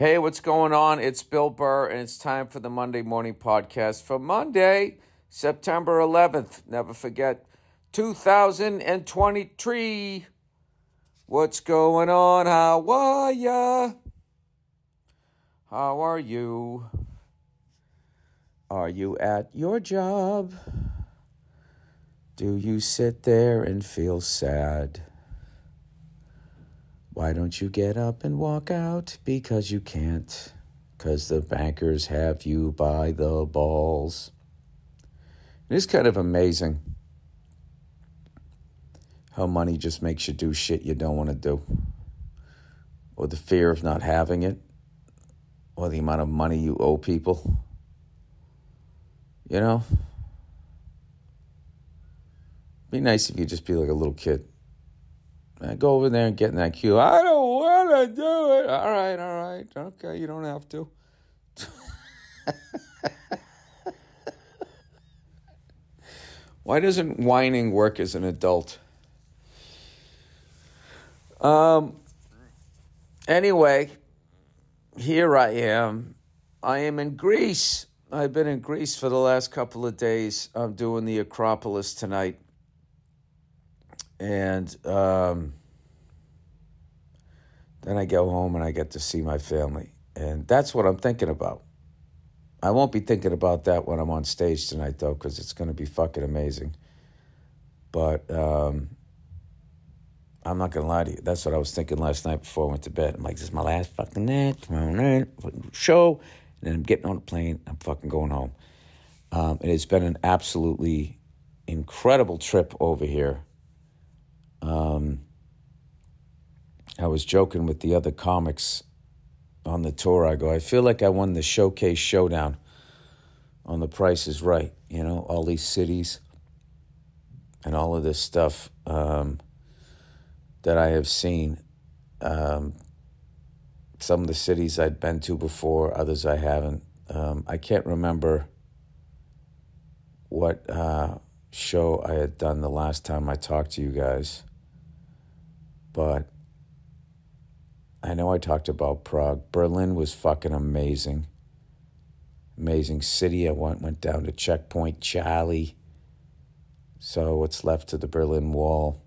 Hey, what's going on? It's Bill Burr, and it's time for the Monday Morning Podcast for Monday, September 11th. Never forget, 2023. What's going on? How are ya? How are you? Are you at your job? Do you sit there and feel sad? Why don't you get up and walk out? Because you can't. Because the bankers have you by the balls. It is kind of amazing how money just makes you do shit you don't want to do. Or the fear of not having it. Or the amount of money you owe people. You know? Be nice if you just be like a little kid. Man, go over there and get in that queue. I don't want to do it. All right, all right. Okay, you don't have to. Why doesn't whining work as an adult? Um. Anyway, here I am. I am in Greece. I've been in Greece for the last couple of days. I'm doing the Acropolis tonight and um, then I go home and I get to see my family, and that's what I'm thinking about. I won't be thinking about that when I'm on stage tonight, though, because it's going to be fucking amazing. But um, I'm not going to lie to you. That's what I was thinking last night before I went to bed. I'm like, this is my last fucking night, tomorrow night, fucking show. And then I'm getting on the plane. I'm fucking going home. Um, and it's been an absolutely incredible trip over here. Um, I was joking with the other comics on the tour. I go, I feel like I won the showcase showdown on The Price is Right. You know, all these cities and all of this stuff um, that I have seen. Um, some of the cities I'd been to before, others I haven't. Um, I can't remember what uh, show I had done the last time I talked to you guys. But I know I talked about Prague. Berlin was fucking amazing. Amazing city. I went, went down to Checkpoint Charlie. So what's left of the Berlin Wall.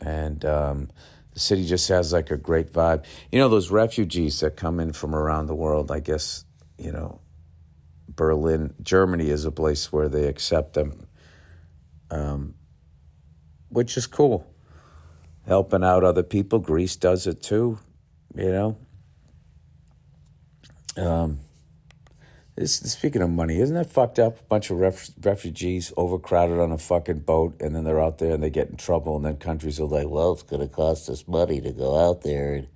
And um, the city just has like a great vibe. You know, those refugees that come in from around the world, I guess, you know, Berlin, Germany is a place where they accept them, um, which is cool helping out other people. Greece does it too, you know. Um, this, speaking of money, isn't that fucked up? A bunch of ref, refugees overcrowded on a fucking boat, and then they're out there and they get in trouble, and then countries are like, "Well, it's going to cost us money to go out there and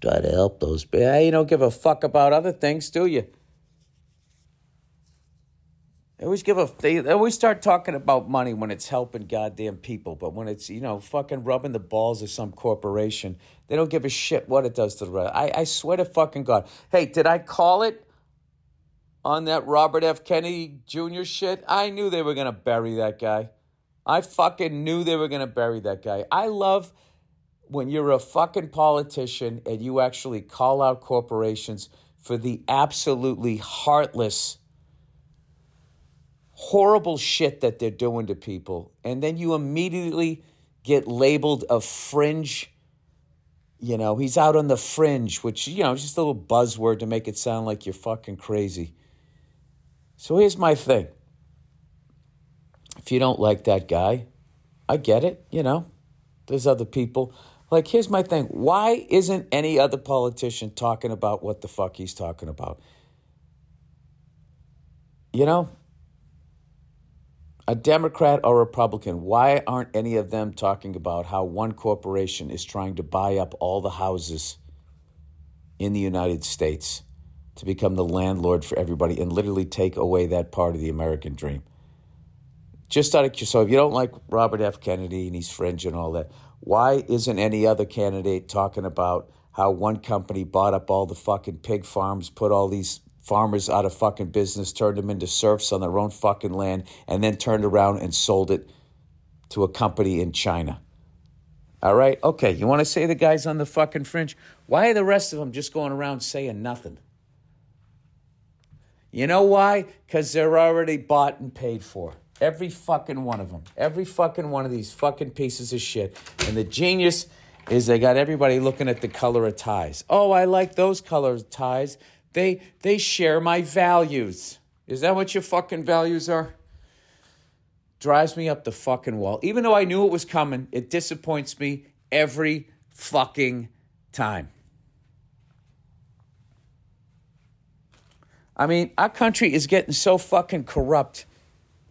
try to help those." Hey, you don't give a fuck about other things, do you? They always give a they, they always start talking about money when it's helping goddamn people, but when it's you know fucking rubbing the balls of some corporation, they don't give a shit what it does to the rest. I, I swear to fucking God. Hey, did I call it on that Robert F. Kennedy Jr. shit? I knew they were gonna bury that guy. I fucking knew they were gonna bury that guy. I love when you're a fucking politician and you actually call out corporations for the absolutely heartless horrible shit that they're doing to people, and then you immediately get labeled a fringe. You know, he's out on the fringe, which, you know, just a little buzzword to make it sound like you're fucking crazy. So here's my thing. If you don't like that guy, I get it, you know. There's other people. Like, here's my thing. Why isn't any other politician talking about what the fuck he's talking about? You know, a Democrat or Republican, why aren't any of them talking about how one corporation is trying to buy up all the houses in the United States to become the landlord for everybody and literally take away that part of the American dream? Just out of so, if you don't like Robert F. Kennedy and he's fringe and all that, why isn't any other candidate talking about how one company bought up all the fucking pig farms, put all these farmers out of fucking business, turned them into serfs on their own fucking land, and then turned around and sold it to a company in China. All right? Okay, you want to say the guys on the fucking fringe? Why are the rest of them just going around saying nothing? You know why? Because they're already bought and paid for. Every fucking one of them. Every fucking one of these fucking pieces of shit. And the genius is they got everybody looking at the color of ties. Oh, I like those color ties. They they share my values. Is that what your fucking values are? Drives me up the fucking wall. Even though I knew it was coming, it disappoints me every fucking time. I mean, our country is getting so fucking corrupt.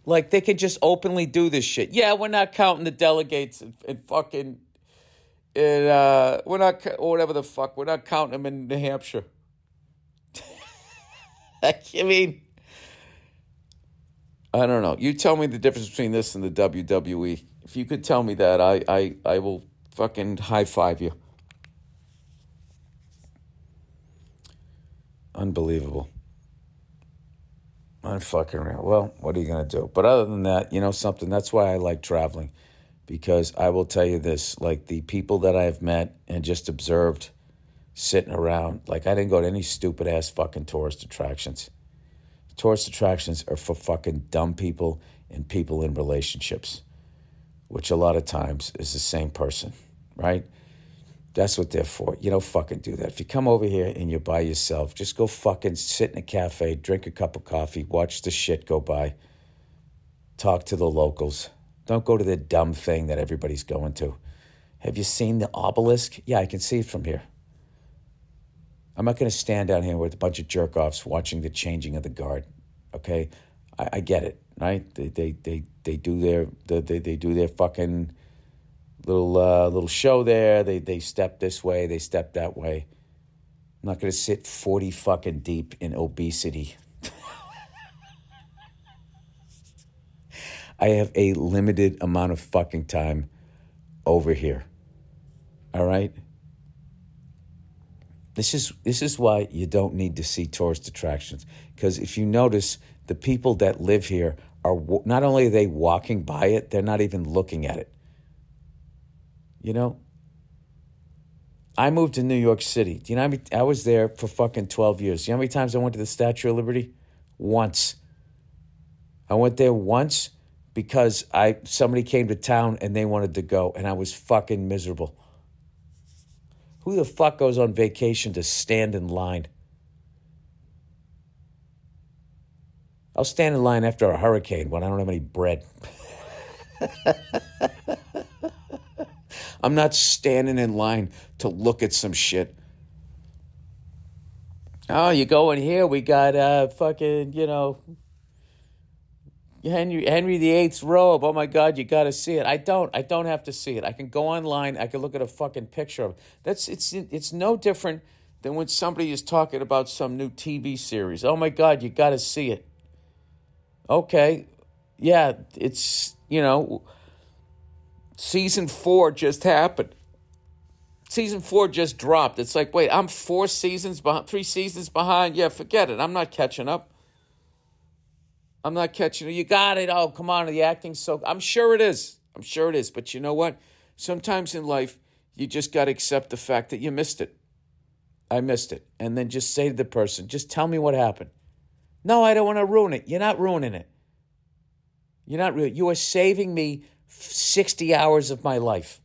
Like they could just openly do this shit. Yeah, we're not counting the delegates and, and fucking, and uh, we're not or whatever the fuck. We're not counting them in New Hampshire. I mean, I don't know. You tell me the difference between this and the WWE. If you could tell me that, I I, I will fucking high five you. Unbelievable. Unfucking real. Well, what are you going to do? But other than that, you know something? That's why I like traveling because I will tell you this like the people that I've met and just observed sitting around, like I didn't go to any stupid ass fucking tourist attractions. Tourist attractions are for fucking dumb people and people in relationships, which a lot of times is the same person, right? That's what they're for. You don't fucking do that. If you come over here and you're by yourself, just go fucking sit in a cafe, drink a cup of coffee, watch the shit go by, talk to the locals. Don't go to the dumb thing that everybody's going to. Have you seen the obelisk? Yeah, I can see it from here. I'm not going to stand down here with a bunch of jerk offs watching the changing of the guard. Okay, I, I get it, right? They they they, they do their they, they do their fucking little uh, little show there. They they step this way, they step that way. I'm not going to sit 40 fucking deep in obesity. I have a limited amount of fucking time over here. All right? This is this is why you don't need to see tourist attractions because if you notice the people that live here are not only are they walking by it, they're not even looking at it. You know, I moved to New York City. Do you know how many, I was there for fucking 12 years. Do you know how many times I went to the Statue of Liberty? Once. I went there once because I somebody came to town and they wanted to go and I was fucking miserable. Who the fuck goes on vacation to stand in line? I'll stand in line after a hurricane when I don't have any bread. I'm not standing in line to look at some shit. Oh, you go in here, we got uh fucking, you know, Henry Henry VIII's robe. Oh my God, you got to see it. I don't. I don't have to see it. I can go online. I can look at a fucking picture of it. That's it's it's no different than when somebody is talking about some new TV series. Oh my God, you got to see it. Okay, yeah, it's you know, season four just happened. Season four just dropped. It's like, wait, I'm four seasons behind, three seasons behind. Yeah, forget it. I'm not catching up. I'm not catching it. You got it. Oh, come on. The acting's so. I'm sure it is. I'm sure it is. But you know what? Sometimes in life, you just got to accept the fact that you missed it. I missed it. And then just say to the person, just tell me what happened. No, I don't want to ruin it. You're not ruining it. You're not ruining You are saving me 60 hours of my life.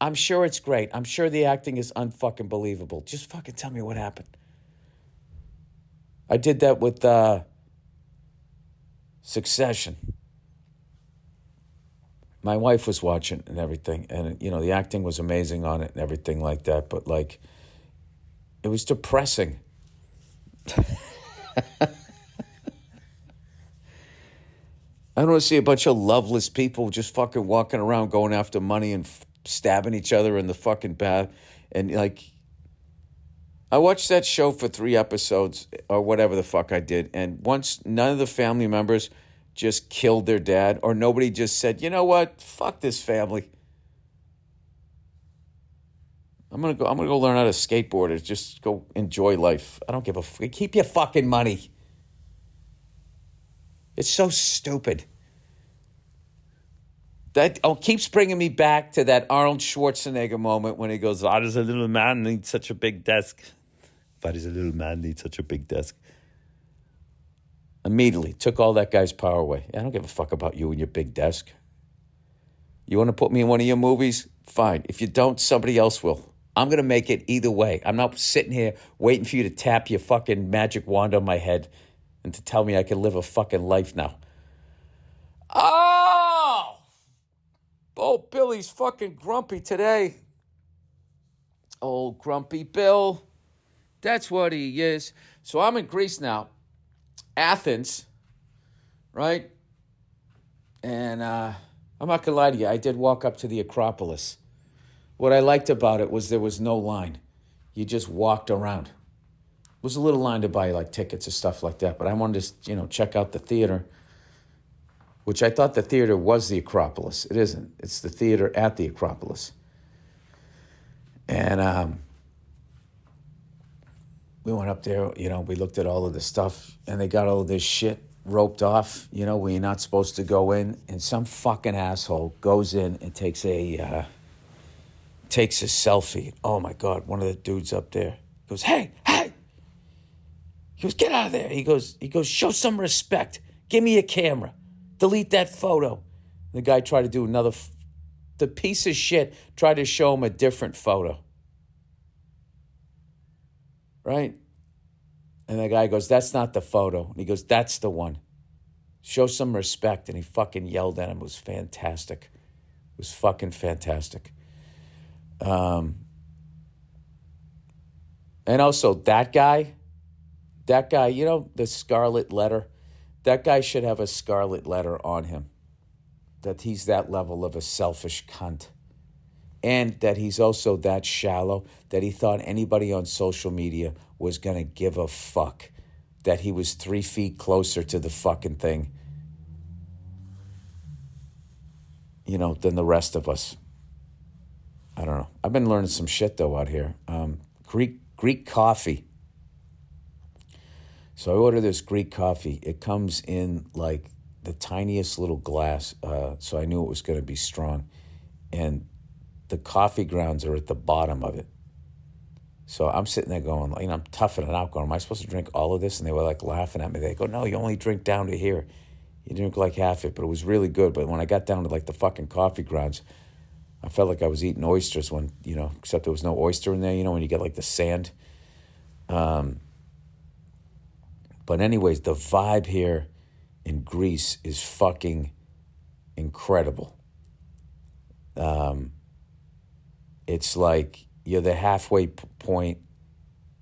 I'm sure it's great. I'm sure the acting is unfucking believable. Just fucking tell me what happened. I did that with uh, Succession. My wife was watching and everything, and you know the acting was amazing on it and everything like that. But like, it was depressing. I don't want to see a bunch of loveless people just fucking walking around going after money and f- stabbing each other in the fucking bath. And like, I watched that show for three episodes or whatever the fuck I did. And once none of the family members just killed their dad or nobody just said, you know what, fuck this family. I'm gonna go. I'm gonna go learn how to skateboard or just go enjoy life. I don't give a fuck. Keep your fucking money. It's so stupid. That oh, keeps bringing me back to that Arnold Schwarzenegger moment when he goes, "Why does a little man need such a big desk? Why does a little man need such a big desk?" Immediately took all that guy's power away. I don't give a fuck about you and your big desk. You want to put me in one of your movies? Fine. If you don't, somebody else will. I'm going to make it either way. I'm not sitting here waiting for you to tap your fucking magic wand on my head and to tell me I can live a fucking life now. Oh! Oh, Billy's fucking grumpy today. Old grumpy Bill. That's what he is. So I'm in Greece now. Athens, right? And uh, I'm not gonna lie to you, I did walk up to the Acropolis. What I liked about it was there was no line. You just walked around. It was a little line to buy like tickets and stuff like that, but I wanted to, you know, check out the theater, which I thought the theater was the Acropolis. It isn't. It's the theater at the Acropolis. And um, we went up there, you know, we looked at all of the stuff, and they got all of this shit roped off, you know, where you're not supposed to go in, and some fucking asshole goes in and takes a uh, takes a selfie. Oh my god, one of the dudes up there goes, "Hey, hey!" He goes, "Get out of there!" He goes, "He goes, show some respect. Give me a camera. Delete that photo." The guy tried to do another. F- the piece of shit tried to show him a different photo right? And the guy goes, That's not the photo. And he goes, That's the one. Show some respect. And he fucking yelled at him. It was fantastic. It was fucking fantastic. Um, and also, that guy, that guy, you know, the scarlet letter, that guy should have a scarlet letter on him. That he's that level of a selfish cunt and that he's also that shallow that he thought anybody on social media was going to give a fuck that he was three feet closer to the fucking thing you know than the rest of us. I don't know. I've been learning some shit though out here. Um, greek greek coffee. So i order this greek coffee. It comes in like the tiniest little glass uh, so i knew it was going to be strong. And the coffee grounds are at the bottom of it. So I'm sitting there going, you know, I'm toughing it out, going, am I supposed to drink all of this? And they were like laughing at me. They go, no, you only drink down to here. You drink like half it, but it was really good. But when I got down to like the fucking coffee grounds, I felt like I was eating oysters when, you know, except there was no oyster in there, you know, when you get like the sand. Um, but, anyways, the vibe here in Greece is fucking incredible. Um, it's like you're the halfway point.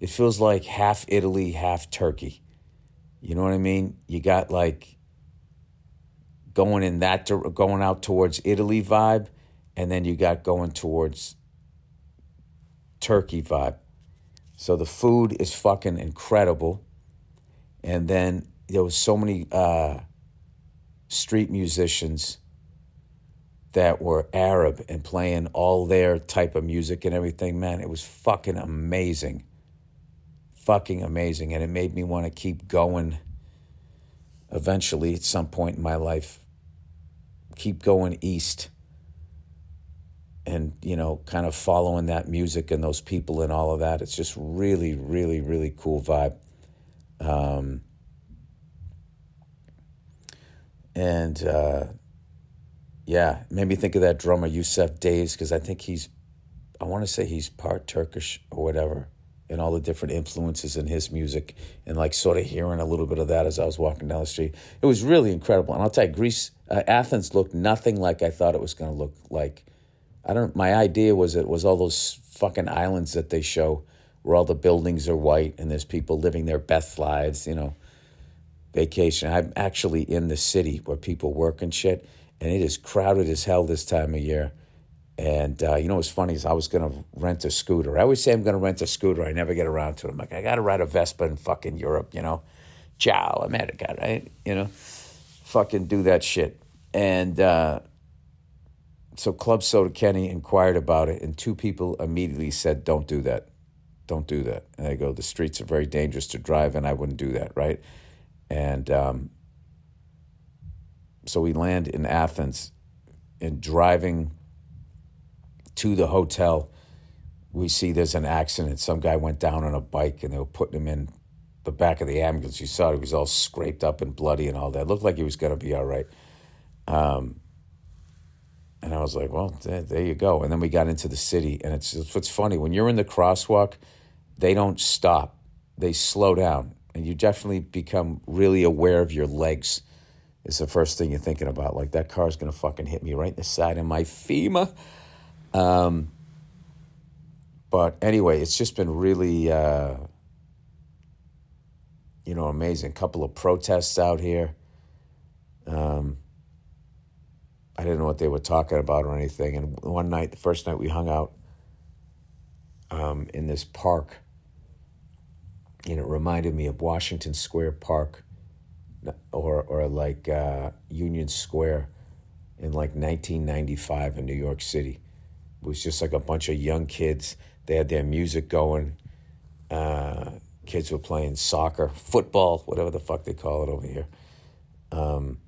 It feels like half Italy, half Turkey. You know what I mean? You got like going in that going out towards Italy vibe, and then you got going towards Turkey vibe. So the food is fucking incredible, and then there was so many uh, street musicians that were Arab and playing all their type of music and everything, man, it was fucking amazing. Fucking amazing. And it made me want to keep going eventually at some point in my life. Keep going east and, you know, kind of following that music and those people and all of that. It's just really, really, really cool vibe. Um, and, uh, yeah, made me think of that drummer Yussef Dayes because I think he's, I want to say he's part Turkish or whatever, and all the different influences in his music, and like sort of hearing a little bit of that as I was walking down the street. It was really incredible, and I'll tell you, Greece, uh, Athens looked nothing like I thought it was going to look like. I don't. My idea was it was all those fucking islands that they show, where all the buildings are white and there's people living their best lives, you know, vacation. I'm actually in the city where people work and shit and it is crowded as hell this time of year. And uh, you know what's funny is I was to rent a scooter. I always say I'm to rent a scooter. I never get around to it. I'm like, I got to ride a Vespa in fucking Europe, you know. Ciao, America, right? You know, fucking do that shit. And uh, so Club Soda Kenny inquired about it, and two people immediately said, Don't do that. Don't do that. And I go, The streets are very dangerous to drive, and I wouldn't do that, right? And um, so we land in Athens and driving to the hotel, we see there's an accident. Some guy went down on a bike and they were putting him in the back of the ambulance. You saw he was all scraped up and bloody and all that. It looked like he was going to be all right. Um, and I was like, well, there, there, you go. And then we got into the city, and it's, it's what's funny when you're in the crosswalk, they don't stop, they slow down, and you definitely become really aware of your legs. Is the first thing you're thinking about. Like that car's gonna fucking hit me right in the side of my femur. Um, but anyway, it's just been really, uh, you know, amazing. A couple of protests out here. Um, I didn't know what they were talking about or anything. And one night, the first night we hung out um, in this park, and it reminded me of Washington Square Park or, or like uh, Union Square in like 1995 in New York City. It was just like a bunch of young kids. They had their music going. Uh, kids were playing soccer, football, whatever the fuck they call it over here. Um,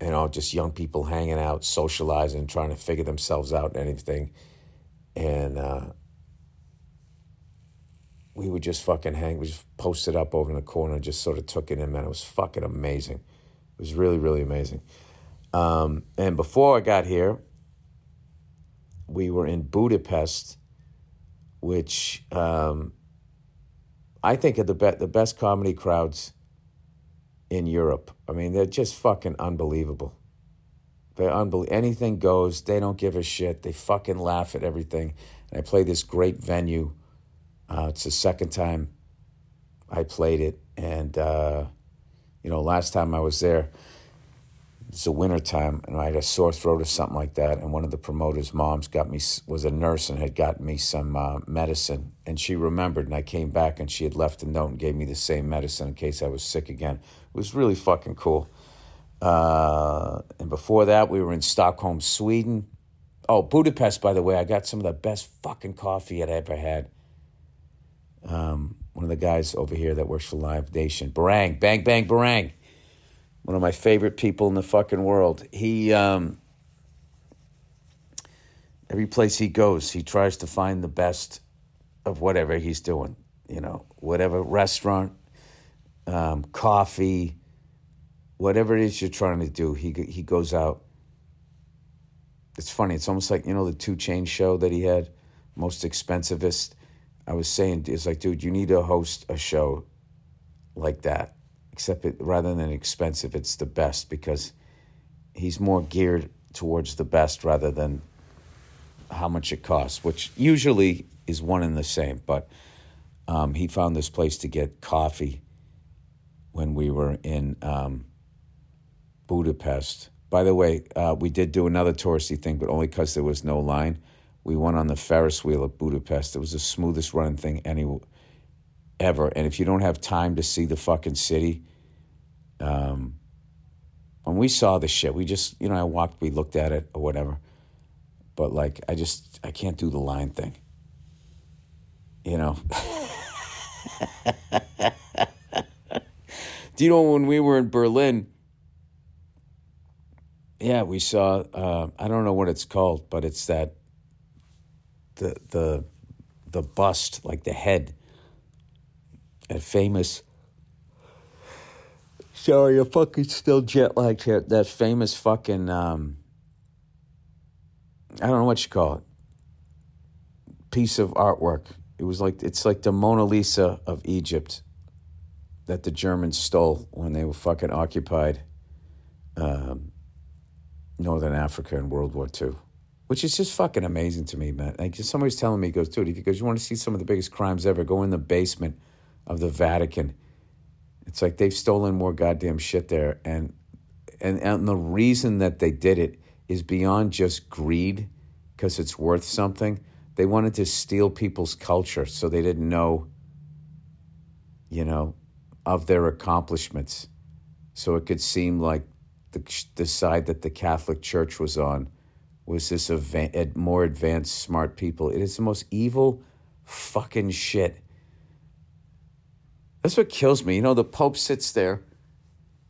you know, just young people hanging out, socializing, trying to figure themselves out and everything. And uh, we would just fucking hang, we just posted up over in the corner, just sort of took it in, man. It was fucking amazing. It was really, really amazing. Um, and before I got here, we were in Budapest, which um, I think are the, be- the best comedy crowds in Europe. I mean, they're just fucking unbelievable. They're unbelievable. Anything goes. They don't give a shit. They fucking laugh at everything. And I play this great venue. Uh, it's the second time I played it. And, uh, you know, last time I was there, it's the winter time and I had a sore throat or something like that. And one of the promoters' moms got me was a nurse and had gotten me some uh, medicine. And she remembered, and I came back and she had left a note and gave me the same medicine in case I was sick again. It was really fucking cool. Uh, and before that, we were in Stockholm, Sweden. Oh, Budapest, by the way, I got some of the best fucking coffee I'd ever had. Um, one of the guys over here that works for Live Nation, Barang, Bang Bang Barang one of my favorite people in the fucking world. He, um, every place he goes, he tries to find the best of whatever he's doing. You know, whatever restaurant, um, coffee, whatever it is you're trying to do, he he goes out. It's funny. It's almost like you know the 2 Chainz show that he had, most expensivest. I was saying, it's like, dude, you need to host a show like that except it, rather than expensive, it's the best because he's more geared towards the best rather than how much it costs, which usually is one and the same. But um, he found this place to get coffee when we were in um, Budapest. By the way, uh, we did do another touristy thing, but only because there was no line. We went on the Ferris wheel at Budapest. It was the smoothest running thing any ever. And if you don't have time to see the fucking city, um, when we saw the shit, we just, you know, I walked, we looked at it or whatever. But like, I just, I can't do the line thing. You know? do you know when we were in Berlin? Yeah, we saw, uh, I don't know what it's called, but it's that, the, the, the bust, like the head that famous. Sorry, you're fucking still jet lagged here. That famous fucking. Um, I don't know what you call it. Piece of artwork. It was like it's like the Mona Lisa of Egypt that the Germans stole when they were fucking occupied um, Northern Africa in World War II, which is just fucking amazing to me, man. Like somebody's telling me, he goes, dude, if you, goes, you want to see some of the biggest crimes ever, go in the basement of the Vatican. It's like they've stolen more goddamn shit there, and and and the reason that they did it is beyond just greed, because it's worth something. They wanted to steal people's culture, so they didn't know. You know, of their accomplishments, so it could seem like the the side that the Catholic Church was on was this event, more advanced, smart people. It is the most evil fucking shit that's what kills me. You know, the Pope sits there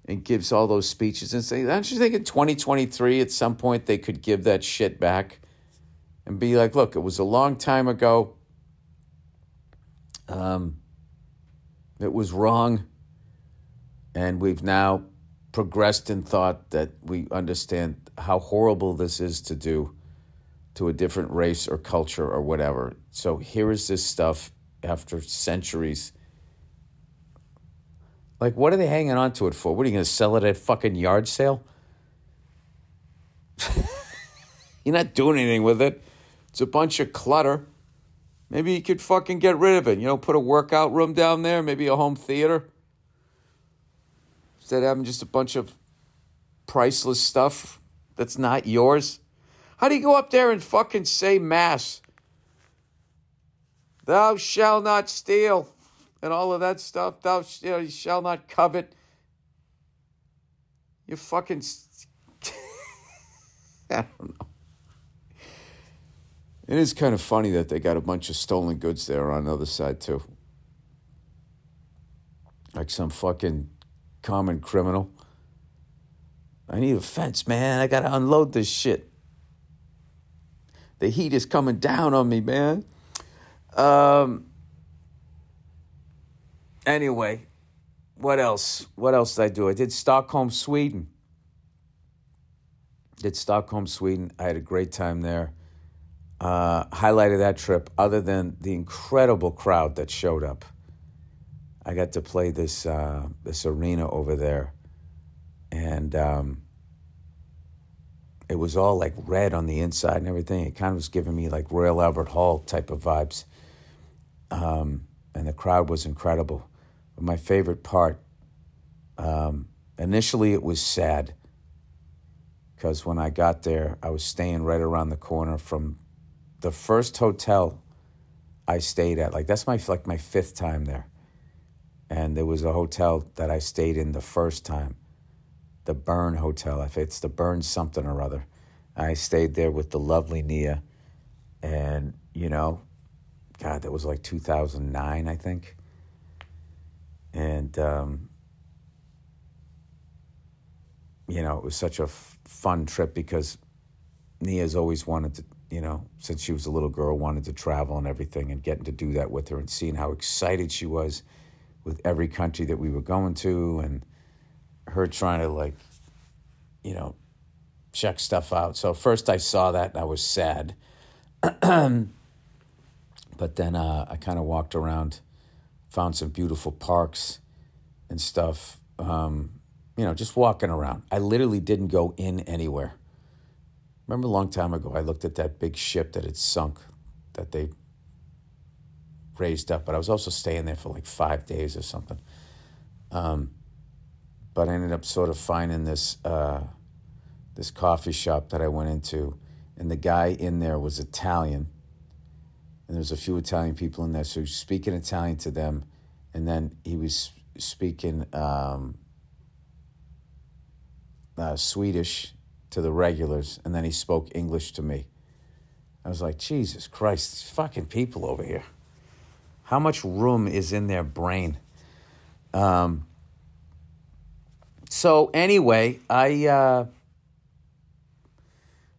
and gives all those speeches and say, don't you think in 2023 at some point they could give that shit back and be like, look, it was a long time ago. Um, it was wrong. And we've now progressed in thought that we understand how horrible this is to do to a different race or culture or whatever. So here is this stuff after centuries. Like, what are they hanging on to it for? What are you going to sell it at fucking yard sale? You're not doing anything with it. It's a bunch of clutter. Maybe you could fucking get rid of it. You know, put a workout room down there, maybe a home theater. Instead of having just a bunch of priceless stuff that's not yours. How do you go up there and fucking say mass? Thou shall not steal and all of that stuff. Thou you, know, you shall not covet. You fucking. I don't know. It is kind of funny that they got a bunch of stolen goods there on the other side, too. Like some fucking common criminal. I need a fence, man. I got to unload this shit. The heat is coming down on me, man. Um, anyway, what else? What else did I do? I did Stockholm, Sweden. Did Stockholm, Sweden. I had a great time there. Uh, highlight of that trip, other than the incredible crowd that showed up, I got to play this uh, this arena over there, and um, it was all like red on the inside and everything. It kind of was giving me like Royal Albert Hall type of vibes. Um, and the crowd was incredible. But my favorite part, um, initially it was sad because when I got there, I was staying right around the corner from the first hotel I stayed at. Like that's my like my fifth time there, and there was a hotel that I stayed in the first time, the Burn Hotel. If it's the Burn something or other, I stayed there with the lovely Nia, and you know God, that was like 2009, I think. And, um, you know, it was such a f- fun trip because Nia's always wanted to, you know, since she was a little girl, wanted to travel and everything, and getting to do that with her and seeing how excited she was with every country that we were going to, and her trying to, like, you know, check stuff out. So, first I saw that and I was sad. But then uh, I kind of walked around, found some beautiful parks and stuff. Um, you know, just walking around. I literally didn't go in anywhere. Remember a long time ago, I looked at that big ship that had sunk, that they raised up, but I was also staying there for like five days or something. Um, but I ended up sort of finding this uh, this coffee shop that I went into, and the guy in there was Italian and there was a few Italian people in there. So he was speaking Italian to them, and then he was speaking um, uh, Swedish to the regulars, and then he spoke English to me. I was like, Jesus Christ, fucking people over here. How much room is in their brain? Um, so anyway, I uh,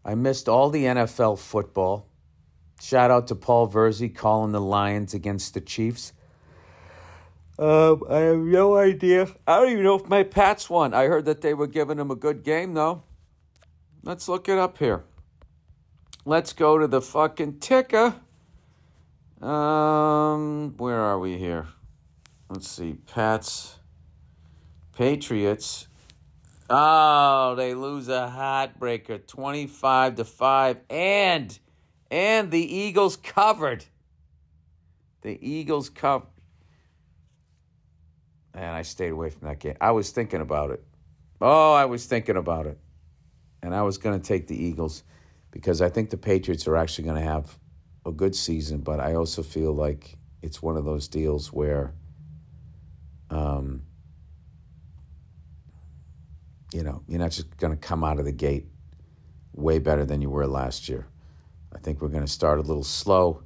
I missed all the NFL football. Shout out to Paul Verzi calling the Lions against the Chiefs. Um, I have no idea. I don't even know if my Pats won. I heard that they were giving them a good game, though. Let's look it up here. Let's go to the fucking ticker. Um, where are we here? Let's see. Pats, Patriots. Oh, they lose a heartbreaker, twenty-five to five, and and the Eagles covered. The Eagles covered. And I stayed away from that game. I was thinking about it. Oh, I was thinking about it. And I was going to take the Eagles because I think the Patriots are actually going to have a good season, but I also feel like it's one of those deals where, um, you know, you're not just going to come out of the gate way better than you were last year. I think we're going to start a little slow,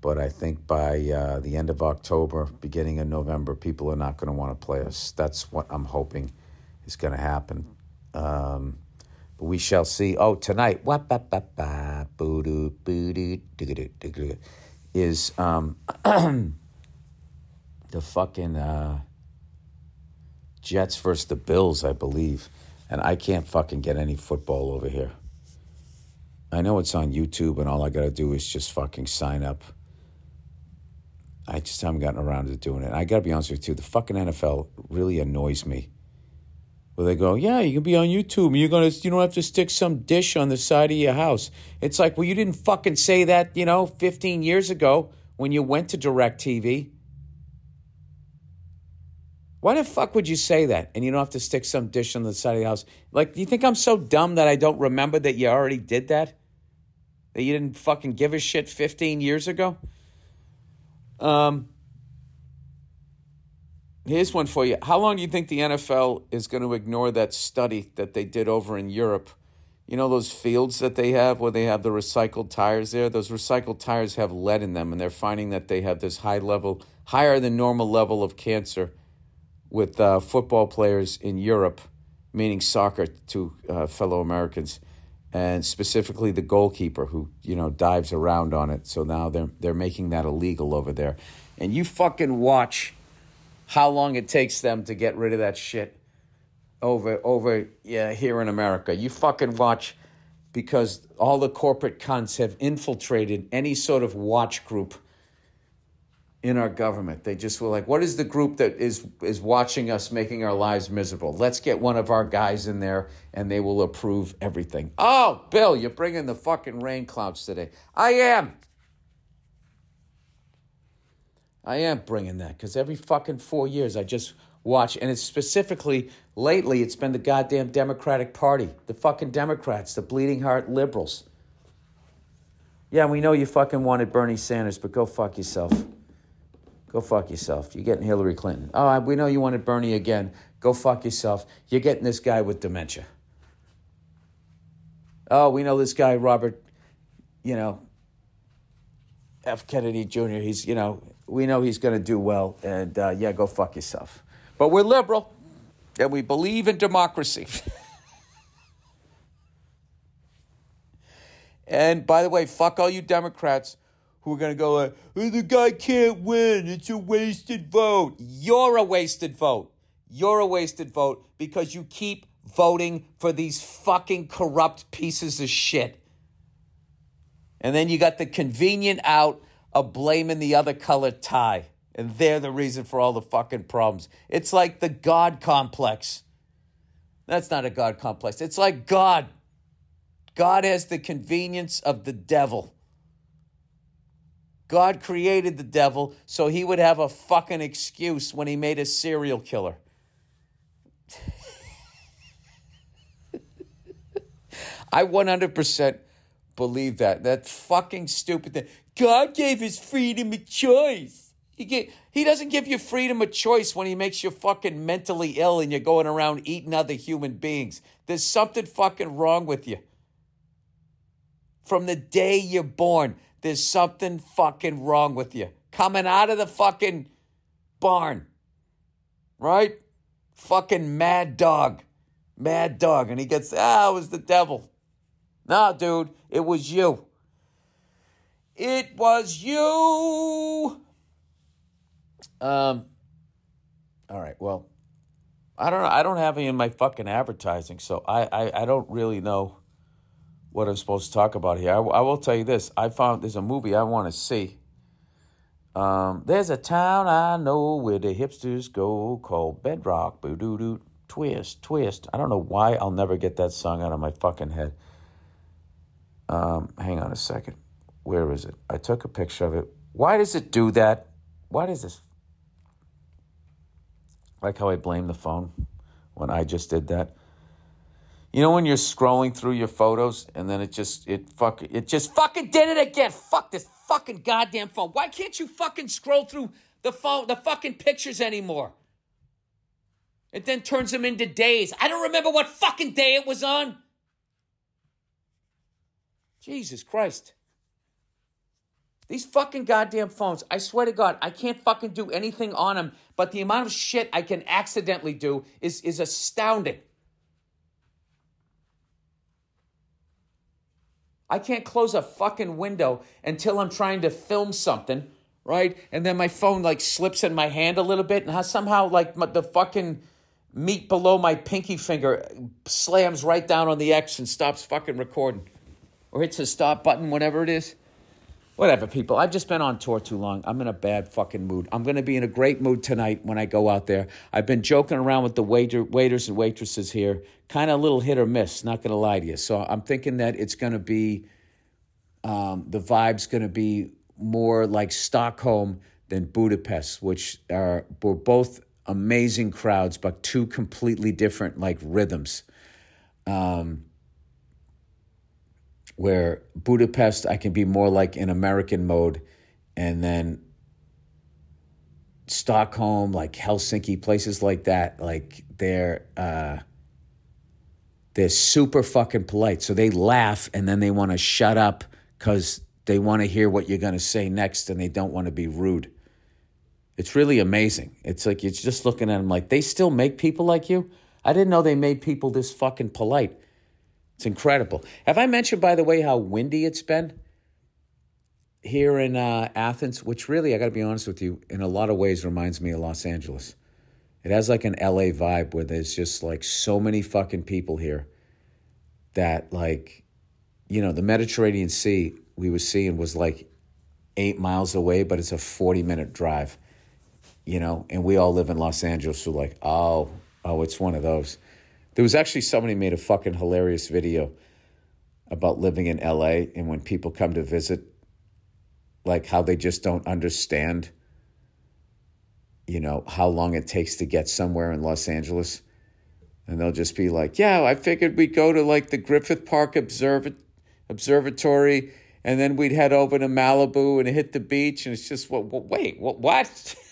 but I think by uh, the end of October, beginning of November, people are not going to want to play us. That's what I'm hoping is going to happen. Um, we shall see. Oh, tonight, is um, the fucking uh, Jets versus the Bills, I believe. And I can't fucking get any football over here. I know it's on YouTube, and all I got to do is just fucking sign up. I just haven't gotten around to doing it. I got to be honest with you, the fucking NFL really annoys me. Where they go, yeah, you can be on YouTube. You're gonna, you don't have to stick some dish on the side of your house. It's like, well, you didn't fucking say that, you know, 15 years ago when you went to DirecTV. Why the fuck would you say that? And you don't have to stick some dish on the side of the house. Like, do you think I'm so dumb that I don't remember that you already did that? That you didn't fucking give a shit 15 years ago? Um, here's one for you. How long do you think the NFL is going to ignore that study that they did over in Europe? You know those fields that they have where they have the recycled tires there? Those recycled tires have lead in them, and they're finding that they have this high level, higher than normal level of cancer with uh, football players in Europe, meaning soccer to uh, fellow Americans, and specifically the goalkeeper who you know dives around on it. So now they're they're making that illegal over there, and you fucking watch how long it takes them to get rid of that shit over over yeah here in America. You fucking watch because all the corporate cunts have infiltrated any sort of watch group in our government. They just were like, what is the group that is is watching us making our lives miserable? Let's get one of our guys in there and they will approve everything. Oh, Bill, you're bringing the fucking rain clouds today. I am. I am bringing that because every fucking four years I just watch, and it's specifically lately, it's been the goddamn Democratic Party, the fucking Democrats, the bleeding heart liberals. Yeah, we know you fucking wanted Bernie Sanders, but go fuck yourself. Go fuck yourself. You're getting Hillary Clinton. Oh, we know you wanted Bernie again. Go fuck yourself. You're getting this guy with dementia. Oh, we know this guy, Robert, you know, F. Kennedy Jr. He's, you know, we know he's going to do well. And uh, yeah, go fuck yourself. But we're liberal and we believe in democracy. and by the way, fuck all you Democrats who are going to go, uh, the guy can't win. It's a wasted vote. You're a wasted vote. You're a wasted vote because you keep voting for these fucking corrupt pieces of shit. And then you got the convenient out of blaming the other colored tie. And they're the reason for all the fucking problems. It's like the God complex. That's not a God complex. It's like God. God has the convenience of the devil. God created the devil so he would have a fucking excuse when he made a serial killer. I 100% believe that. That fucking stupid thing. God gave his freedom of choice. He, gave, he doesn't give you freedom of choice when he makes you fucking mentally ill and you're going around eating other human beings. There's something fucking wrong with you. From the day you're born, there's something fucking wrong with you. Coming out of the fucking barn, right? Fucking mad dog. Mad dog. And he gets, ah, it was the devil. Nah, dude, it was you. It was you. Um, all right, well, I don't know. I don't have any in my fucking advertising, so I, I, I don't really know what I'm supposed to talk about here. I, I will tell you this. I found there's a movie I want to see. Um, there's a town I know where the hipsters go called Bedrock. Boo doo doo. Twist, twist. I don't know why I'll never get that song out of my fucking head. Um, hang on a second. Where is it? I took a picture of it. Why does it do that? Why does this? Like how I blame the phone when I just did that. You know when you're scrolling through your photos and then it just it fuck it just fucking did it again. Fuck this fucking goddamn phone. Why can't you fucking scroll through the phone the fucking pictures anymore? It then turns them into days. I don't remember what fucking day it was on. Jesus Christ. These fucking goddamn phones, I swear to God, I can't fucking do anything on them, but the amount of shit I can accidentally do is, is astounding. I can't close a fucking window until I'm trying to film something, right? And then my phone like slips in my hand a little bit, and how somehow like the fucking meat below my pinky finger slams right down on the X and stops fucking recording, or hits the stop button, whatever it is. Whatever, people. I've just been on tour too long. I'm in a bad fucking mood. I'm going to be in a great mood tonight when I go out there. I've been joking around with the waiter, waiters and waitresses here, kind of a little hit or miss, not going to lie to you. So I'm thinking that it's going to be, um, the vibe's going to be more like Stockholm than Budapest, which are were both amazing crowds, but two completely different like rhythms. Um, where Budapest, I can be more like in American mode, and then Stockholm, like Helsinki, places like that, like they're uh, they're super fucking polite. So they laugh and then they want to shut up because they want to hear what you're going to say next, and they don't want to be rude. It's really amazing. It's like you're just looking at them like they still make people like you. I didn't know they made people this fucking polite. It's incredible. Have I mentioned, by the way, how windy it's been here in uh, Athens? Which really, I got to be honest with you, in a lot of ways reminds me of Los Angeles. It has like an LA vibe where there's just like so many fucking people here that, like, you know, the Mediterranean Sea we were seeing was like eight miles away, but it's a 40 minute drive, you know, and we all live in Los Angeles. So, like, oh, oh, it's one of those. There was actually somebody made a fucking hilarious video about living in LA and when people come to visit, like how they just don't understand, you know, how long it takes to get somewhere in Los Angeles. And they'll just be like, yeah, I figured we'd go to like the Griffith Park Observ- Observatory and then we'd head over to Malibu and hit the beach. And it's just, well, wait, what? what?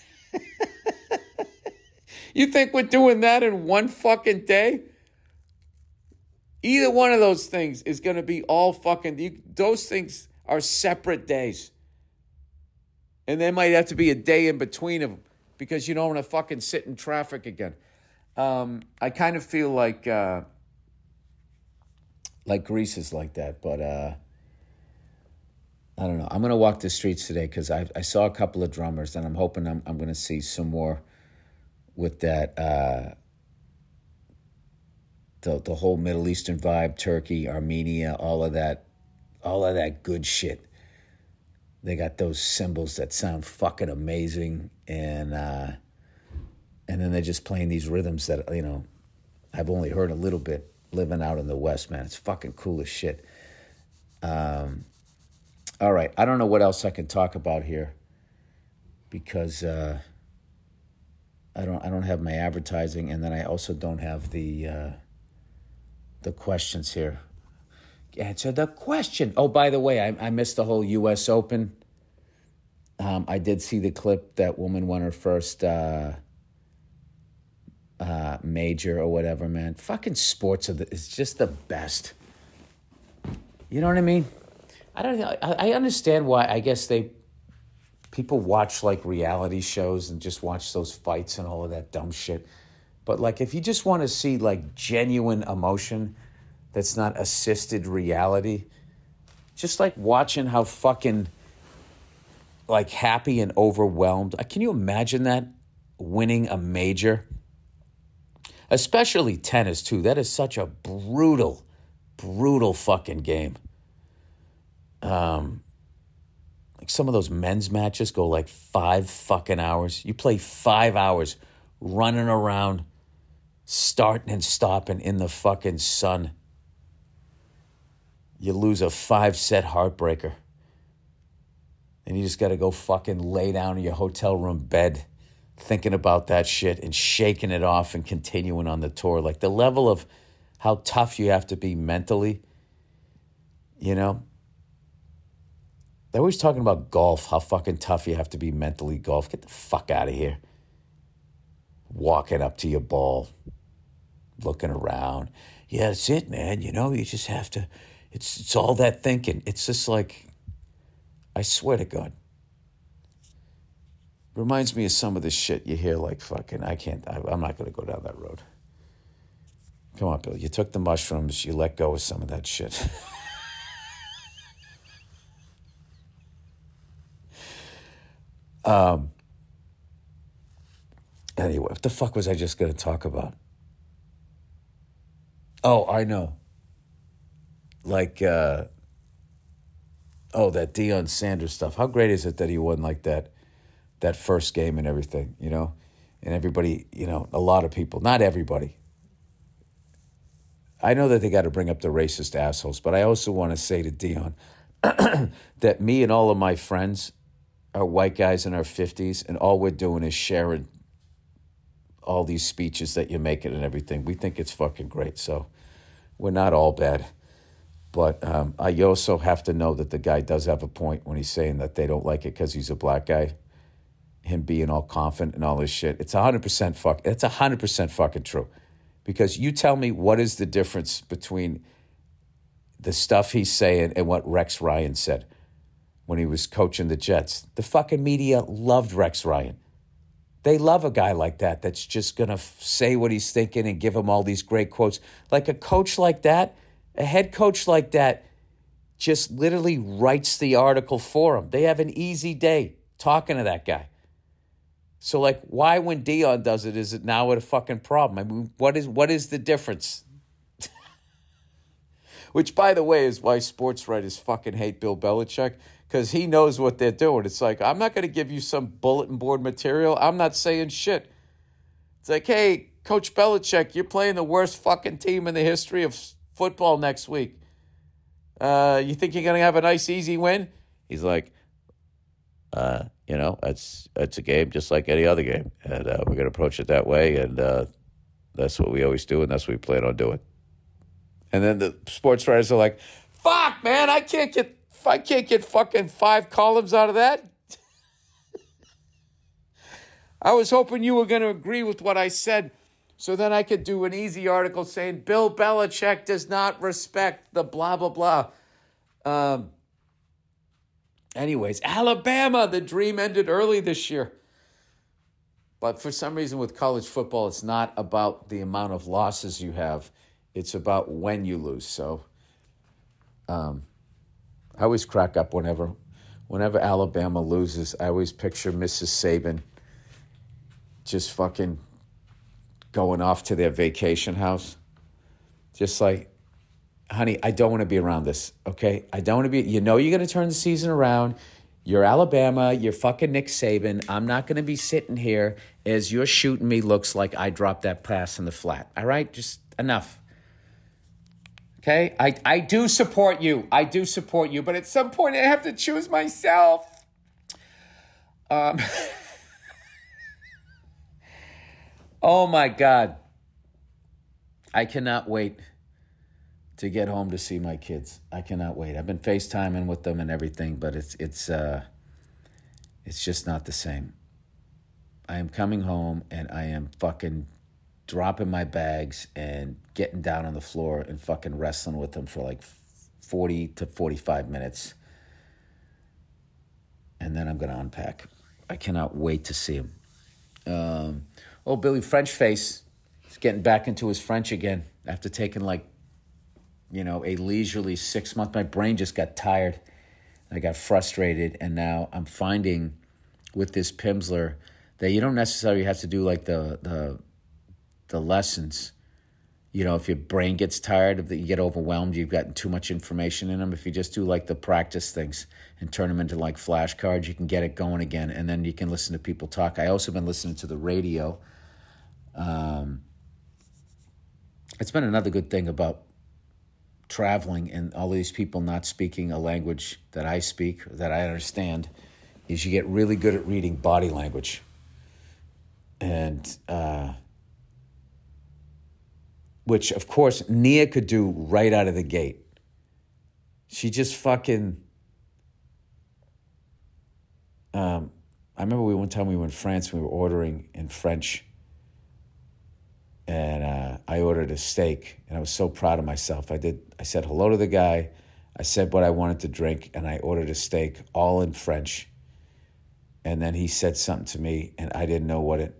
You think we're doing that in one fucking day? Either one of those things is going to be all fucking. You, those things are separate days. And there might have to be a day in between them because you don't want to fucking sit in traffic again. Um, I kind of feel like uh, like Greece is like that, but uh, I don't know. I'm going to walk the streets today because I, I saw a couple of drummers, and I'm hoping I'm, I'm going to see some more with that uh, the the whole Middle Eastern vibe, Turkey, Armenia, all of that, all of that good shit. They got those cymbals that sound fucking amazing, and uh, and then they're just playing these rhythms that you know I've only heard a little bit living out in the West, man. It's fucking cool as shit. Um, all right, I don't know what else I can talk about here because. Uh, I don't I don't have my advertising, and then I also don't have the uh, the questions here. Answer the question. Oh, by the way, I, I missed the whole U.S. Open. Um, I did see the clip that woman won her first uh, uh, major or whatever. Man, fucking sports are the, it's just the best. You know what I mean? I don't. I, I understand why. I guess they people watch like reality shows and just watch those fights and all of that dumb shit. But like if you just want to see like genuine emotion that's not assisted reality, just like watching how fucking like happy and overwhelmed. Uh, can you imagine that winning a major? Especially tennis too. That is such a brutal brutal fucking game. Um like some of those men's matches go like five fucking hours. You play five hours running around, starting and stopping in the fucking sun. You lose a five set heartbreaker. And you just got to go fucking lay down in your hotel room bed thinking about that shit and shaking it off and continuing on the tour. Like the level of how tough you have to be mentally, you know, they're always talking about golf, how fucking tough you have to be mentally golf. Get the fuck out of here. Walking up to your ball, looking around. Yeah, that's it, man. You know, you just have to it's it's all that thinking. It's just like I swear to God. Reminds me of some of the shit you hear, like fucking. I can't. I, I'm not going to go down that road. Come on, Bill. You took the mushrooms. You let go of some of that shit. um. Anyway, what the fuck was I just going to talk about? Oh, I know. Like, uh, oh, that Deion Sanders stuff. How great is it that he won like that, that first game and everything, you know? And everybody, you know, a lot of people, not everybody. I know that they got to bring up the racist assholes, but I also want to say to Deion that me and all of my friends are white guys in our 50s, and all we're doing is sharing all these speeches that you're making and everything. We think it's fucking great. So we're not all bad. But um, I also have to know that the guy does have a point when he's saying that they don't like it because he's a black guy. Him being all confident and all this shit. It's 100% fuck. It's 100% fucking true. Because you tell me what is the difference between the stuff he's saying and what Rex Ryan said when he was coaching the Jets. The fucking media loved Rex Ryan. They love a guy like that that's just going to f- say what he's thinking and give him all these great quotes. Like a coach like that, a head coach like that, just literally writes the article for him. They have an easy day talking to that guy. So, like, why when Deion does it is it now a fucking problem? I mean, what is what is the difference? Which, by the way, is why sports writers fucking hate Bill Belichick because he knows what they're doing. It's like, I'm not going to give you some bulletin board material. I'm not saying shit. It's like, hey, Coach Belichick, you're playing the worst fucking team in the history of football next week. Uh, you think you're going to have a nice, easy win? He's like, uh, you know, it's it's a game just like any other game, and uh, we're going to approach it that way, and uh, that's what we always do, and that's what we plan on doing. And then the sports writers are like, "Fuck, man, I can't get if I can't get fucking five columns out of that, I was hoping you were going to agree with what I said so then I could do an easy article saying Bill Belichick does not respect the blah, blah, blah. Um, anyways, Alabama, the dream ended early this year. But for some reason, with college football, it's not about the amount of losses you have, it's about when you lose. So, um, I always crack up whenever, whenever Alabama loses. I always picture Mrs. Saban just fucking going off to their vacation house, just like, honey, I don't want to be around this. Okay, I don't want to be. You know, you're going to turn the season around. You're Alabama. You're fucking Nick Saban. I'm not going to be sitting here as you're shooting me. Looks like I dropped that pass in the flat. All right, just enough. Okay? I, I do support you. I do support you, but at some point I have to choose myself. Um, oh my God. I cannot wait to get home to see my kids. I cannot wait. I've been FaceTiming with them and everything, but it's it's uh it's just not the same. I am coming home and I am fucking dropping my bags and getting down on the floor and fucking wrestling with them for like 40 to 45 minutes. And then I'm going to unpack. I cannot wait to see him. Um, oh, Billy French face. He's getting back into his French again after taking like, you know, a leisurely six month. My brain just got tired. I got frustrated. And now I'm finding with this Pimsleur that you don't necessarily have to do like the, the the lessons. You know, if your brain gets tired, if you get overwhelmed, you've gotten too much information in them. If you just do like the practice things and turn them into like flashcards, you can get it going again, and then you can listen to people talk. I also been listening to the radio. Um, it's been another good thing about traveling and all these people not speaking a language that I speak, that I understand, is you get really good at reading body language. And uh, which of course Nia could do right out of the gate. She just fucking. Um, I remember we one time we were in France. We were ordering in French, and uh, I ordered a steak, and I was so proud of myself. I did. I said hello to the guy. I said what I wanted to drink, and I ordered a steak, all in French. And then he said something to me, and I didn't know what it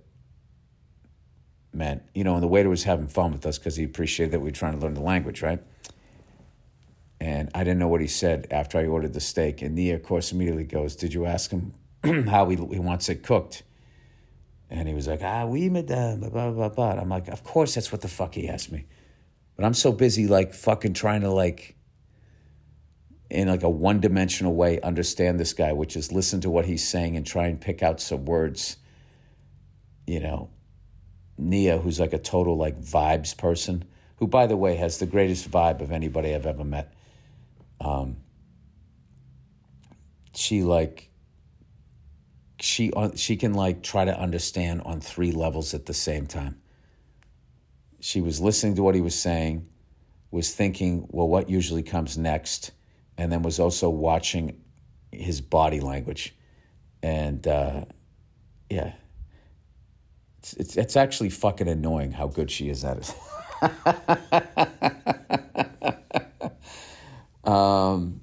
meant. You know, and the waiter was having fun with us because he appreciated that we were trying to learn the language, right? And I didn't know what he said after I ordered the steak. And Nia, of course, immediately goes, Did you ask him how he, he wants it cooked? And he was like, Ah, oui, madame, blah, blah, blah, blah. I'm like, Of course, that's what the fuck he asked me. But I'm so busy, like, fucking trying to, like, in like a one dimensional way, understand this guy, which is listen to what he's saying and try and pick out some words. You know, Nia, who's like a total like vibes person, who by the way has the greatest vibe of anybody I've ever met. Um, she like she uh, she can like try to understand on three levels at the same time. She was listening to what he was saying, was thinking, well, what usually comes next, and then was also watching his body language, and uh, yeah, it's, it's it's actually fucking annoying how good she is at it. um,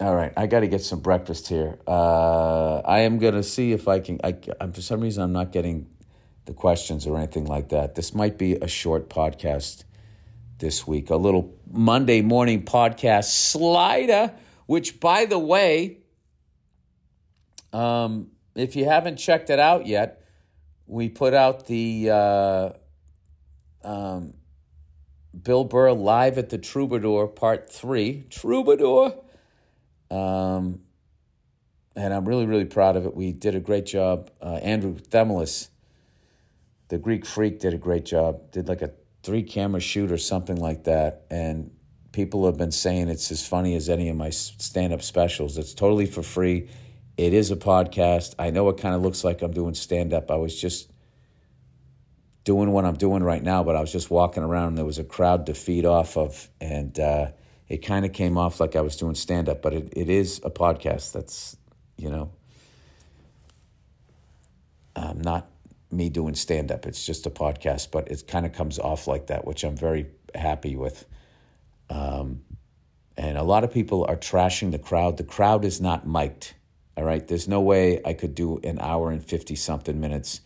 all right, I got to get some breakfast here. Uh, I am gonna see if I can. I, I'm, for some reason I'm not getting the questions or anything like that. This might be a short podcast this week, a little Monday morning podcast slider. Which, by the way, um, if you haven't checked it out yet, we put out the uh, um, Bill Burr live at the Troubadour Part Three. Troubadour. Um, and I'm really, really proud of it. We did a great job. Uh, Andrew Themelis, the Greek freak, did a great job. Did like a three camera shoot or something like that. And people have been saying it's as funny as any of my stand up specials. It's totally for free. It is a podcast. I know it kind of looks like I'm doing stand up. I was just doing what I'm doing right now, but I was just walking around and there was a crowd to feed off of. And, uh, it kind of came off like I was doing stand up, but it, it is a podcast. That's, you know, um, not me doing stand up. It's just a podcast, but it kind of comes off like that, which I'm very happy with. Um, and a lot of people are trashing the crowd. The crowd is not mic'd. All right. There's no way I could do an hour and 50 something minutes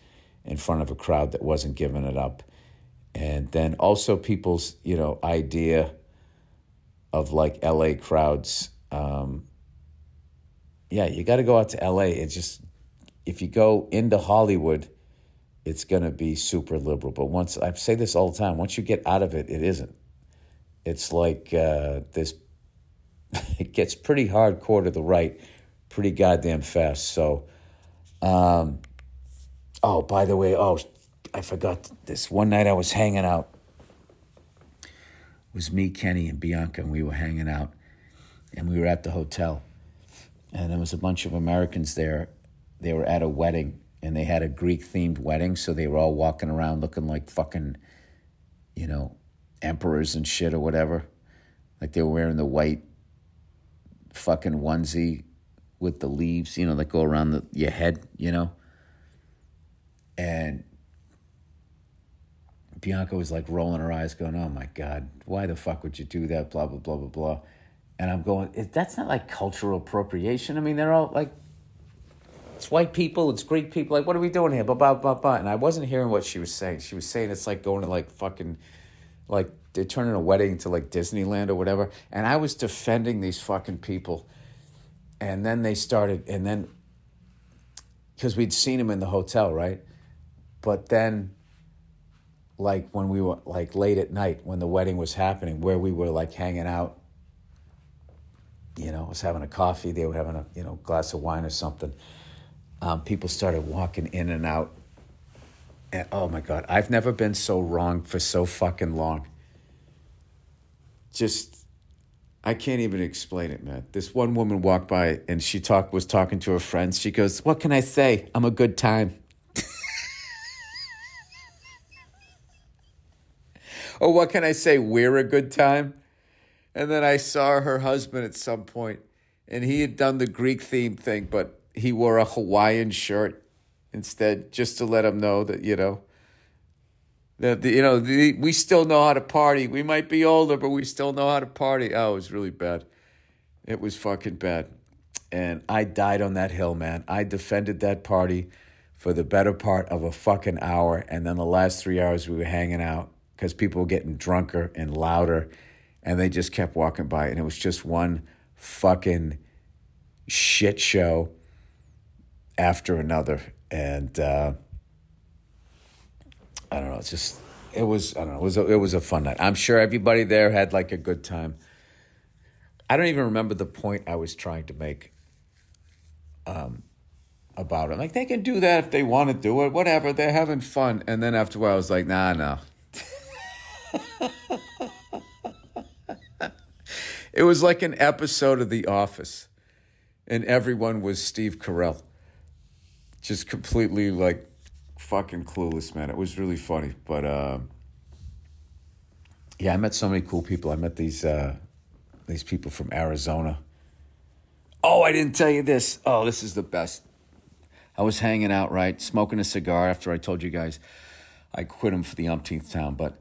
in front of a crowd that wasn't giving it up. And then also people's, you know, idea of like LA crowds. Um, yeah, you got to go out to LA. It's just, if you go into Hollywood, it's going to be super liberal. But once, I say this all the time, once you get out of it, it isn't. It's like uh, this, it gets pretty hardcore to the right pretty goddamn fast. So, um, oh, by the way, oh, I forgot this. One night I was hanging out was me, Kenny, and Bianca, and we were hanging out, and we were at the hotel, and there was a bunch of Americans there. They were at a wedding, and they had a Greek themed wedding, so they were all walking around looking like fucking, you know, emperors and shit or whatever. Like they were wearing the white fucking onesie with the leaves, you know, that go around the, your head, you know. And Bianca was like rolling her eyes, going, "Oh my God, why the fuck would you do that?" Blah blah blah blah blah. And I'm going, "That's not like cultural appropriation. I mean, they're all like, it's white people, it's Greek people. Like, what are we doing here?" Blah blah blah blah. And I wasn't hearing what she was saying. She was saying it's like going to like fucking, like they're turning a wedding to like Disneyland or whatever. And I was defending these fucking people, and then they started, and then because we'd seen them in the hotel, right? But then like when we were like late at night when the wedding was happening, where we were like hanging out. You know, I was having a coffee. They were having a you know glass of wine or something. Um, people started walking in and out, and oh my god, I've never been so wrong for so fucking long. Just, I can't even explain it, man. This one woman walked by and she talked was talking to her friends. She goes, "What can I say? I'm a good time." or oh, what can I say? We're a good time. And then I saw her husband at some point, and he had done the Greek theme thing, but he wore a Hawaiian shirt instead, just to let him know that you know that you know the, we still know how to party. We might be older, but we still know how to party. Oh, it was really bad. It was fucking bad. And I died on that hill, man. I defended that party for the better part of a fucking hour. And then the last three hours we were hanging out because people were getting drunker and louder. And they just kept walking by. And it was just one fucking shit show after another. And uh, I don't know. It's just, it was, I don't know. It was, a, it was a fun night. I'm sure everybody there had like a good time. I don't even remember the point I was trying to make um, about it. Like they can do that if they want to do it, whatever. They're having fun. And then after a while, I was like, nah, no. it was like an episode of The Office, and everyone was Steve Carell, just completely like fucking clueless, man. It was really funny, but uh, yeah, I met so many cool people. I met these uh, these people from Arizona. Oh, I didn't tell you this. Oh, this is the best. I was hanging out, right, smoking a cigar after I told you guys I quit him for the umpteenth time. But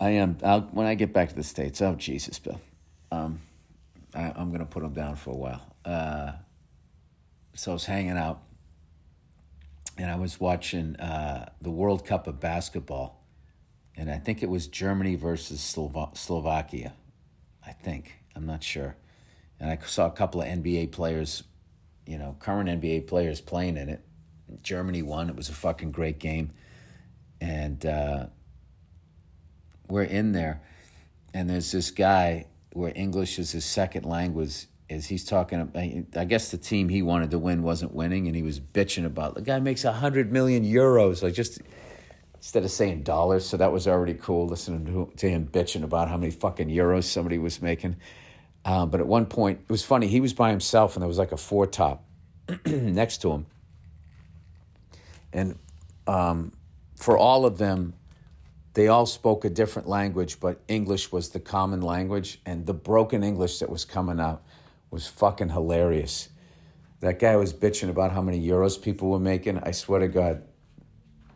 I am I'll, when I get back to the states. Oh Jesus, Bill, um, I, am gonna put him down for a while. Uh, so I was hanging out, and I was watching uh, the World Cup of basketball, and I think it was Germany versus Slova- Slovakia. I think I'm not sure, and I saw a couple of NBA players you know, current NBA players playing in it. Germany won. It was a fucking great game. And uh, we're in there, and there's this guy where English is his second language. Is he's talking? About I guess the team he wanted to win wasn't winning, and he was bitching about the guy makes hundred million euros. Like just instead of saying dollars, so that was already cool. Listening to, to him bitching about how many fucking euros somebody was making. Um, but at one point, it was funny. He was by himself, and there was like a four top next to him. And um, for all of them, they all spoke a different language, but English was the common language. And the broken English that was coming out was fucking hilarious. That guy was bitching about how many euros people were making. I swear to God,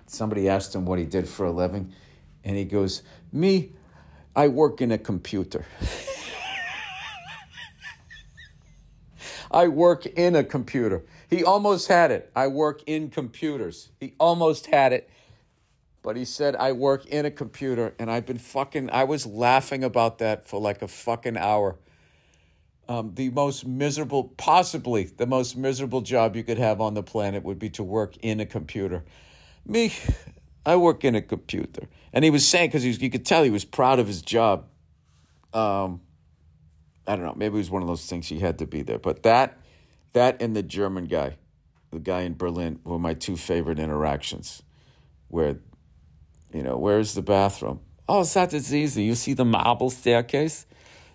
somebody asked him what he did for a living, and he goes, Me, I work in a computer. I work in a computer. He almost had it. I work in computers. He almost had it. But he said, I work in a computer. And I've been fucking, I was laughing about that for like a fucking hour. Um, the most miserable, possibly the most miserable job you could have on the planet would be to work in a computer. Me, I work in a computer. And he was saying, because you could tell he was proud of his job. Um, I don't know. Maybe it was one of those things he had to be there. But that, that and the German guy, the guy in Berlin, were my two favorite interactions. Where, you know, where's the bathroom? Oh, it's that it's easy. You see the marble staircase,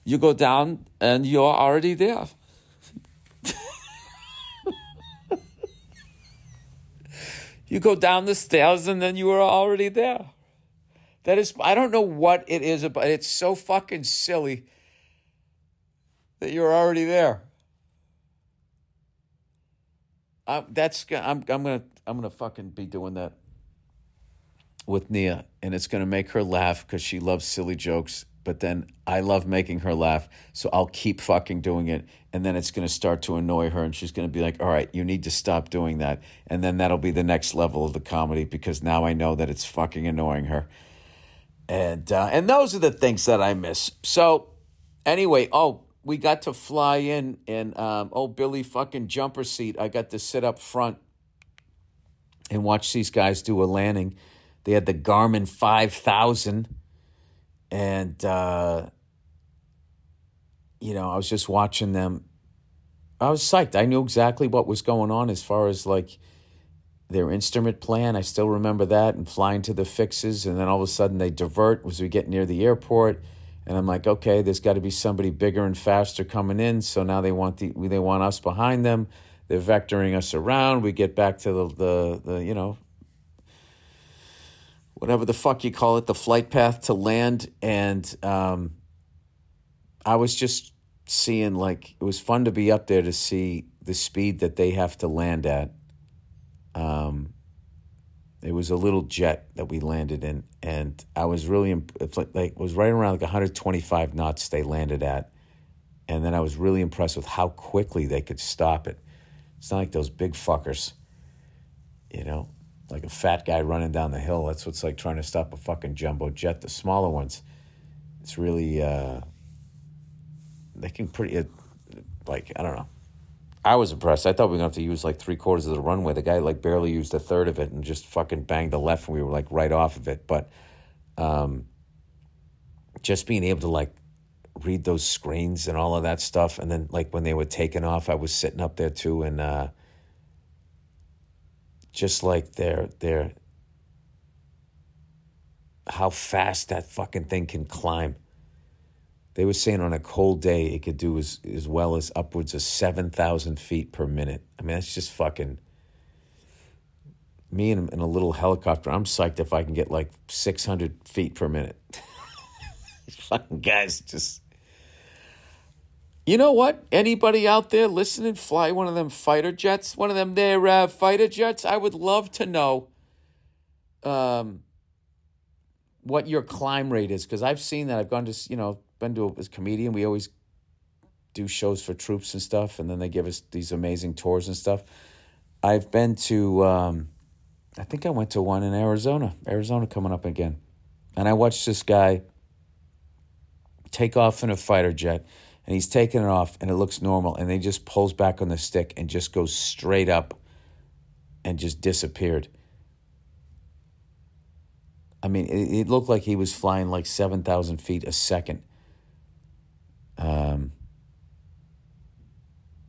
you go down, and you're already there. you go down the stairs, and then you are already there. That is, I don't know what it is about. It's so fucking silly that you're already there. I, that's I'm I'm gonna I'm gonna fucking be doing that with Nia, and it's gonna make her laugh because she loves silly jokes. But then I love making her laugh, so I'll keep fucking doing it, and then it's gonna start to annoy her, and she's gonna be like, "All right, you need to stop doing that," and then that'll be the next level of the comedy because now I know that it's fucking annoying her, and uh, and those are the things that I miss. So anyway, oh we got to fly in and um, oh Billy fucking jumper seat. I got to sit up front and watch these guys do a landing. They had the Garmin five thousand, and uh, you know I was just watching them. I was psyched. I knew exactly what was going on as far as like their instrument plan. I still remember that and flying to the fixes, and then all of a sudden they divert as we get near the airport and I'm like, okay, there's got to be somebody bigger and faster coming in. So now they want the they want us behind them. They're vectoring us around. We get back to the the, the you know whatever the fuck you call it, the flight path to land. And um, I was just seeing like it was fun to be up there to see the speed that they have to land at. Um, it was a little jet that we landed in, and I was really like, like it was right around like 125 knots they landed at, And then I was really impressed with how quickly they could stop it. It's not like those big fuckers, you know, like a fat guy running down the hill. That's what's like trying to stop a fucking jumbo jet. The smaller ones, it's really, uh, they can pretty, uh, like, I don't know. I was impressed. I thought we were to have to use like three quarters of the runway. The guy like barely used a third of it and just fucking banged the left, and we were like right off of it. But um, just being able to like read those screens and all of that stuff, and then like when they were taking off, I was sitting up there too, and uh, just like their their how fast that fucking thing can climb. They were saying on a cold day it could do as, as well as upwards of 7,000 feet per minute. I mean, that's just fucking. Me in, in a little helicopter, I'm psyched if I can get like 600 feet per minute. fucking guys just. You know what? Anybody out there listening fly one of them fighter jets, one of them there uh, fighter jets? I would love to know um, what your climb rate is because I've seen that. I've gone to, you know, been to a, as comedian. We always do shows for troops and stuff, and then they give us these amazing tours and stuff. I've been to, um, I think I went to one in Arizona. Arizona coming up again, and I watched this guy take off in a fighter jet, and he's taking it off, and it looks normal, and then he just pulls back on the stick and just goes straight up, and just disappeared. I mean, it, it looked like he was flying like seven thousand feet a second um,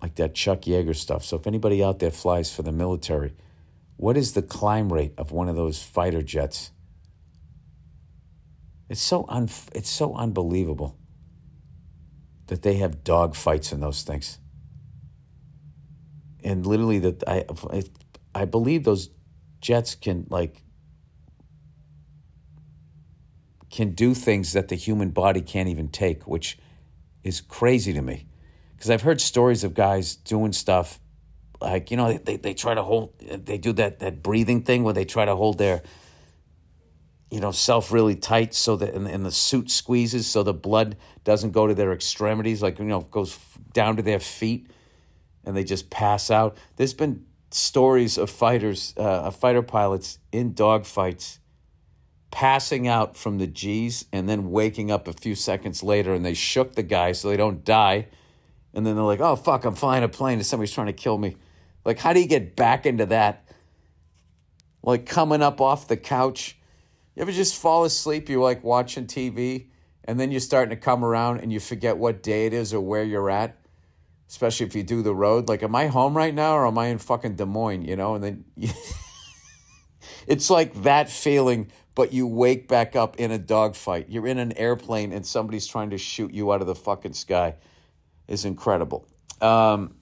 like that Chuck Yeager stuff. So if anybody out there flies for the military, what is the climb rate of one of those fighter jets? It's so un- it's so unbelievable that they have dog fights in those things. And literally that I I believe those jets can like can do things that the human body can't even take, which is crazy to me because I've heard stories of guys doing stuff like you know they, they try to hold they do that that breathing thing where they try to hold their you know self really tight so that and, and the suit squeezes so the blood doesn't go to their extremities like you know goes down to their feet and they just pass out there's been stories of fighters uh, of fighter pilots in dogfights passing out from the G's and then waking up a few seconds later and they shook the guy so they don't die. And then they're like, oh, fuck, I'm flying a plane and somebody's trying to kill me. Like, how do you get back into that? Like, coming up off the couch. You ever just fall asleep? You're like watching TV and then you're starting to come around and you forget what day it is or where you're at, especially if you do the road. Like, am I home right now or am I in fucking Des Moines, you know? And then it's like that feeling but you wake back up in a dogfight. You're in an airplane and somebody's trying to shoot you out of the fucking sky. Is incredible. Um,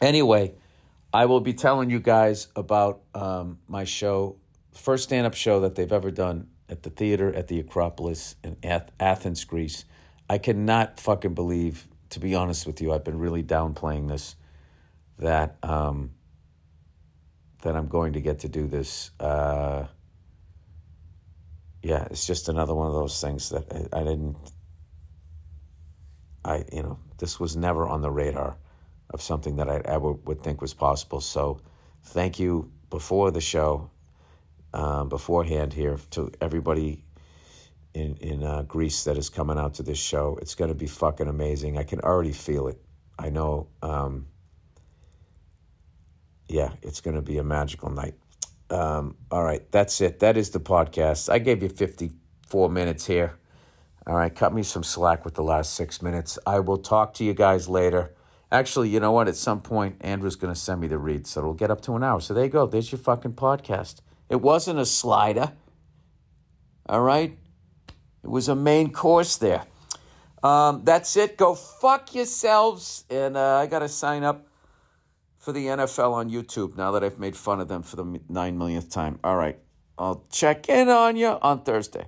anyway, I will be telling you guys about um, my show, first stand up show that they've ever done at the theater at the Acropolis in Athens, Greece. I cannot fucking believe, to be honest with you, I've been really downplaying this, that um, that I'm going to get to do this. Uh, yeah, it's just another one of those things that I, I didn't. I you know this was never on the radar of something that I ever would think was possible. So, thank you before the show, um, beforehand here to everybody in in uh, Greece that is coming out to this show. It's going to be fucking amazing. I can already feel it. I know. Um, yeah, it's going to be a magical night. Um, all right, that's it. That is the podcast. I gave you 54 minutes here. All right, cut me some slack with the last six minutes. I will talk to you guys later. Actually, you know what? At some point, Andrew's going to send me the read, so it'll get up to an hour. So there you go. There's your fucking podcast. It wasn't a slider. All right? It was a main course there. Um, that's it. Go fuck yourselves. And uh, I got to sign up for the NFL on YouTube now that I've made fun of them for the nine millionth time. All right. I'll check in on you on Thursday.